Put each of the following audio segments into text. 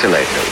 vaccinated.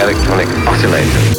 Electronic oscillators.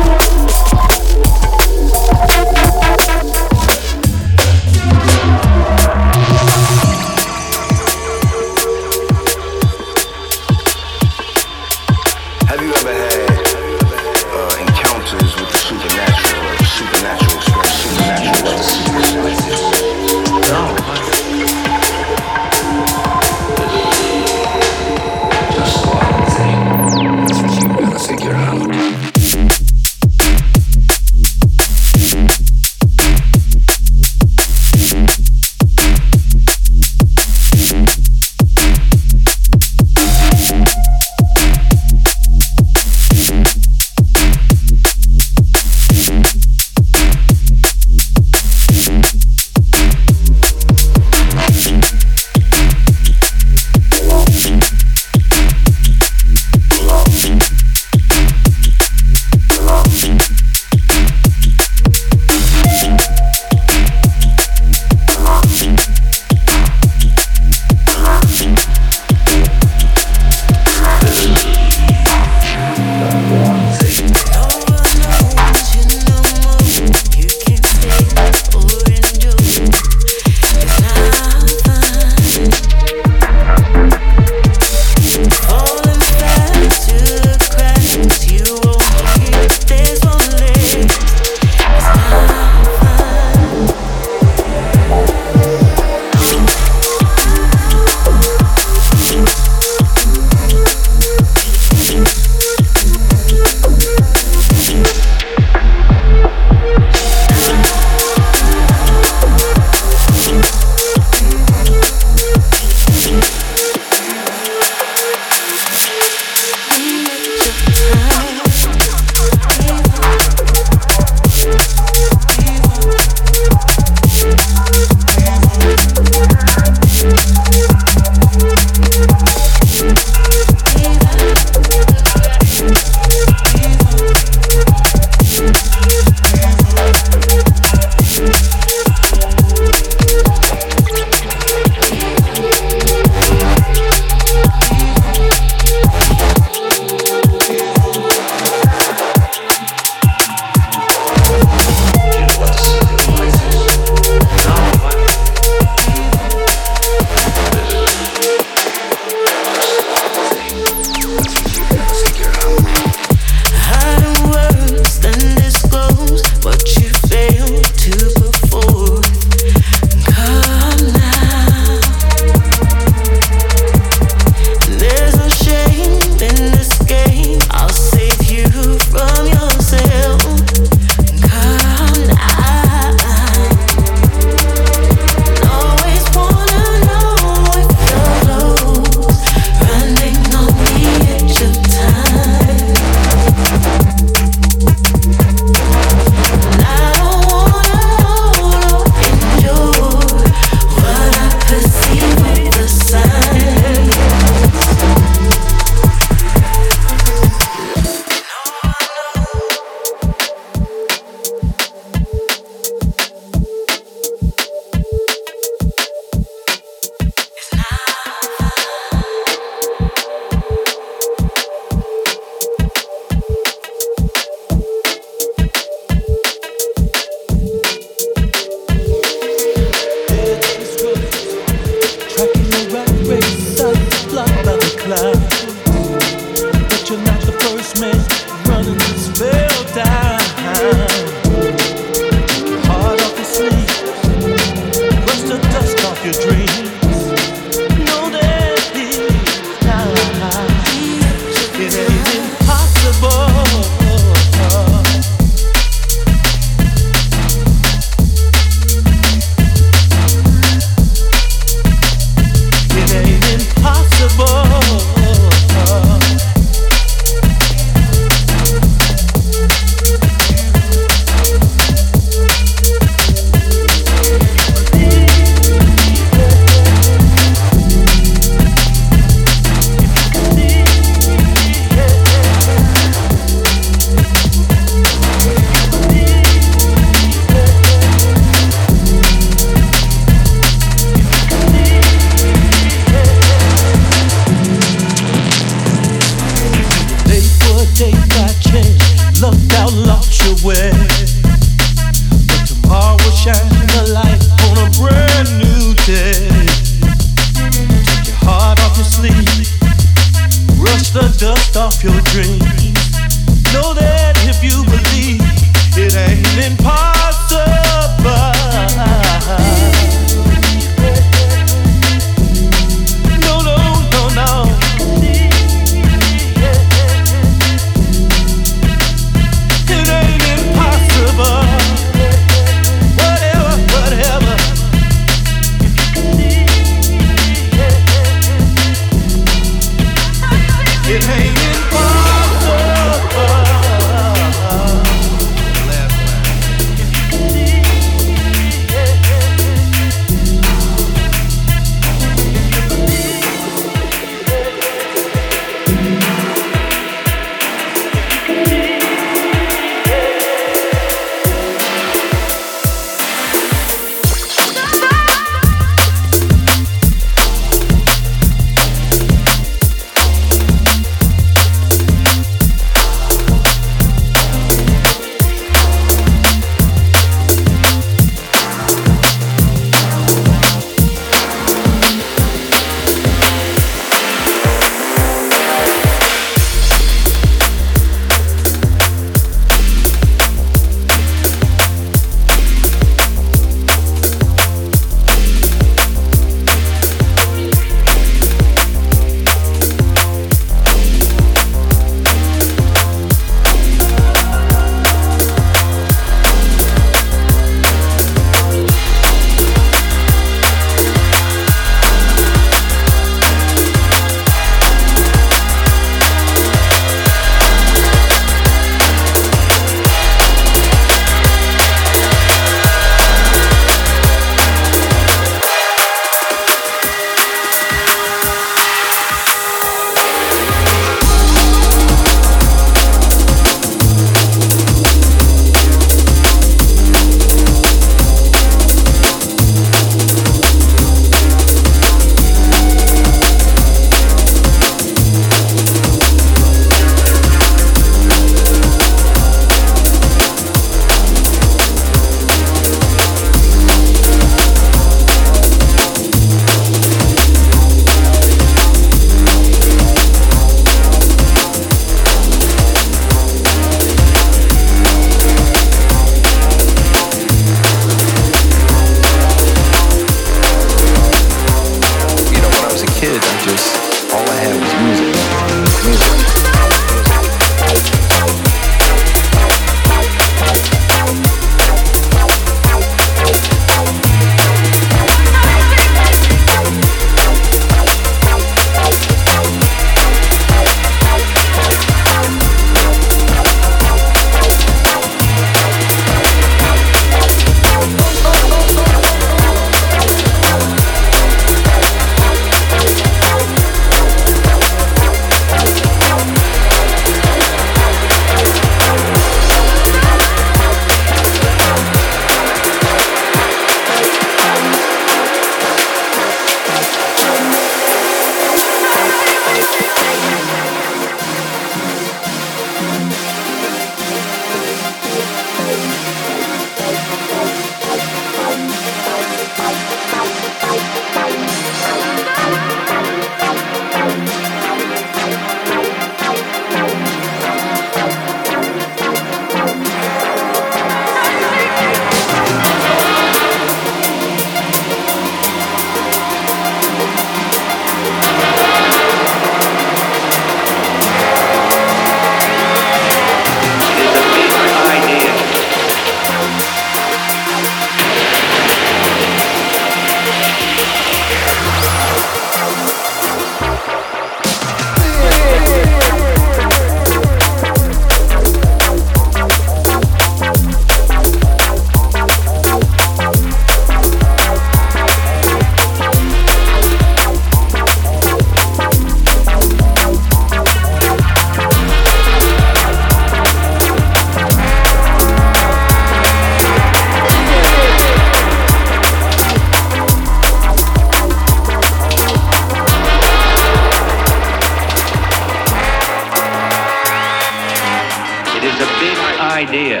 is a big idea.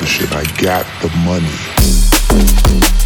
The shit, I got the money.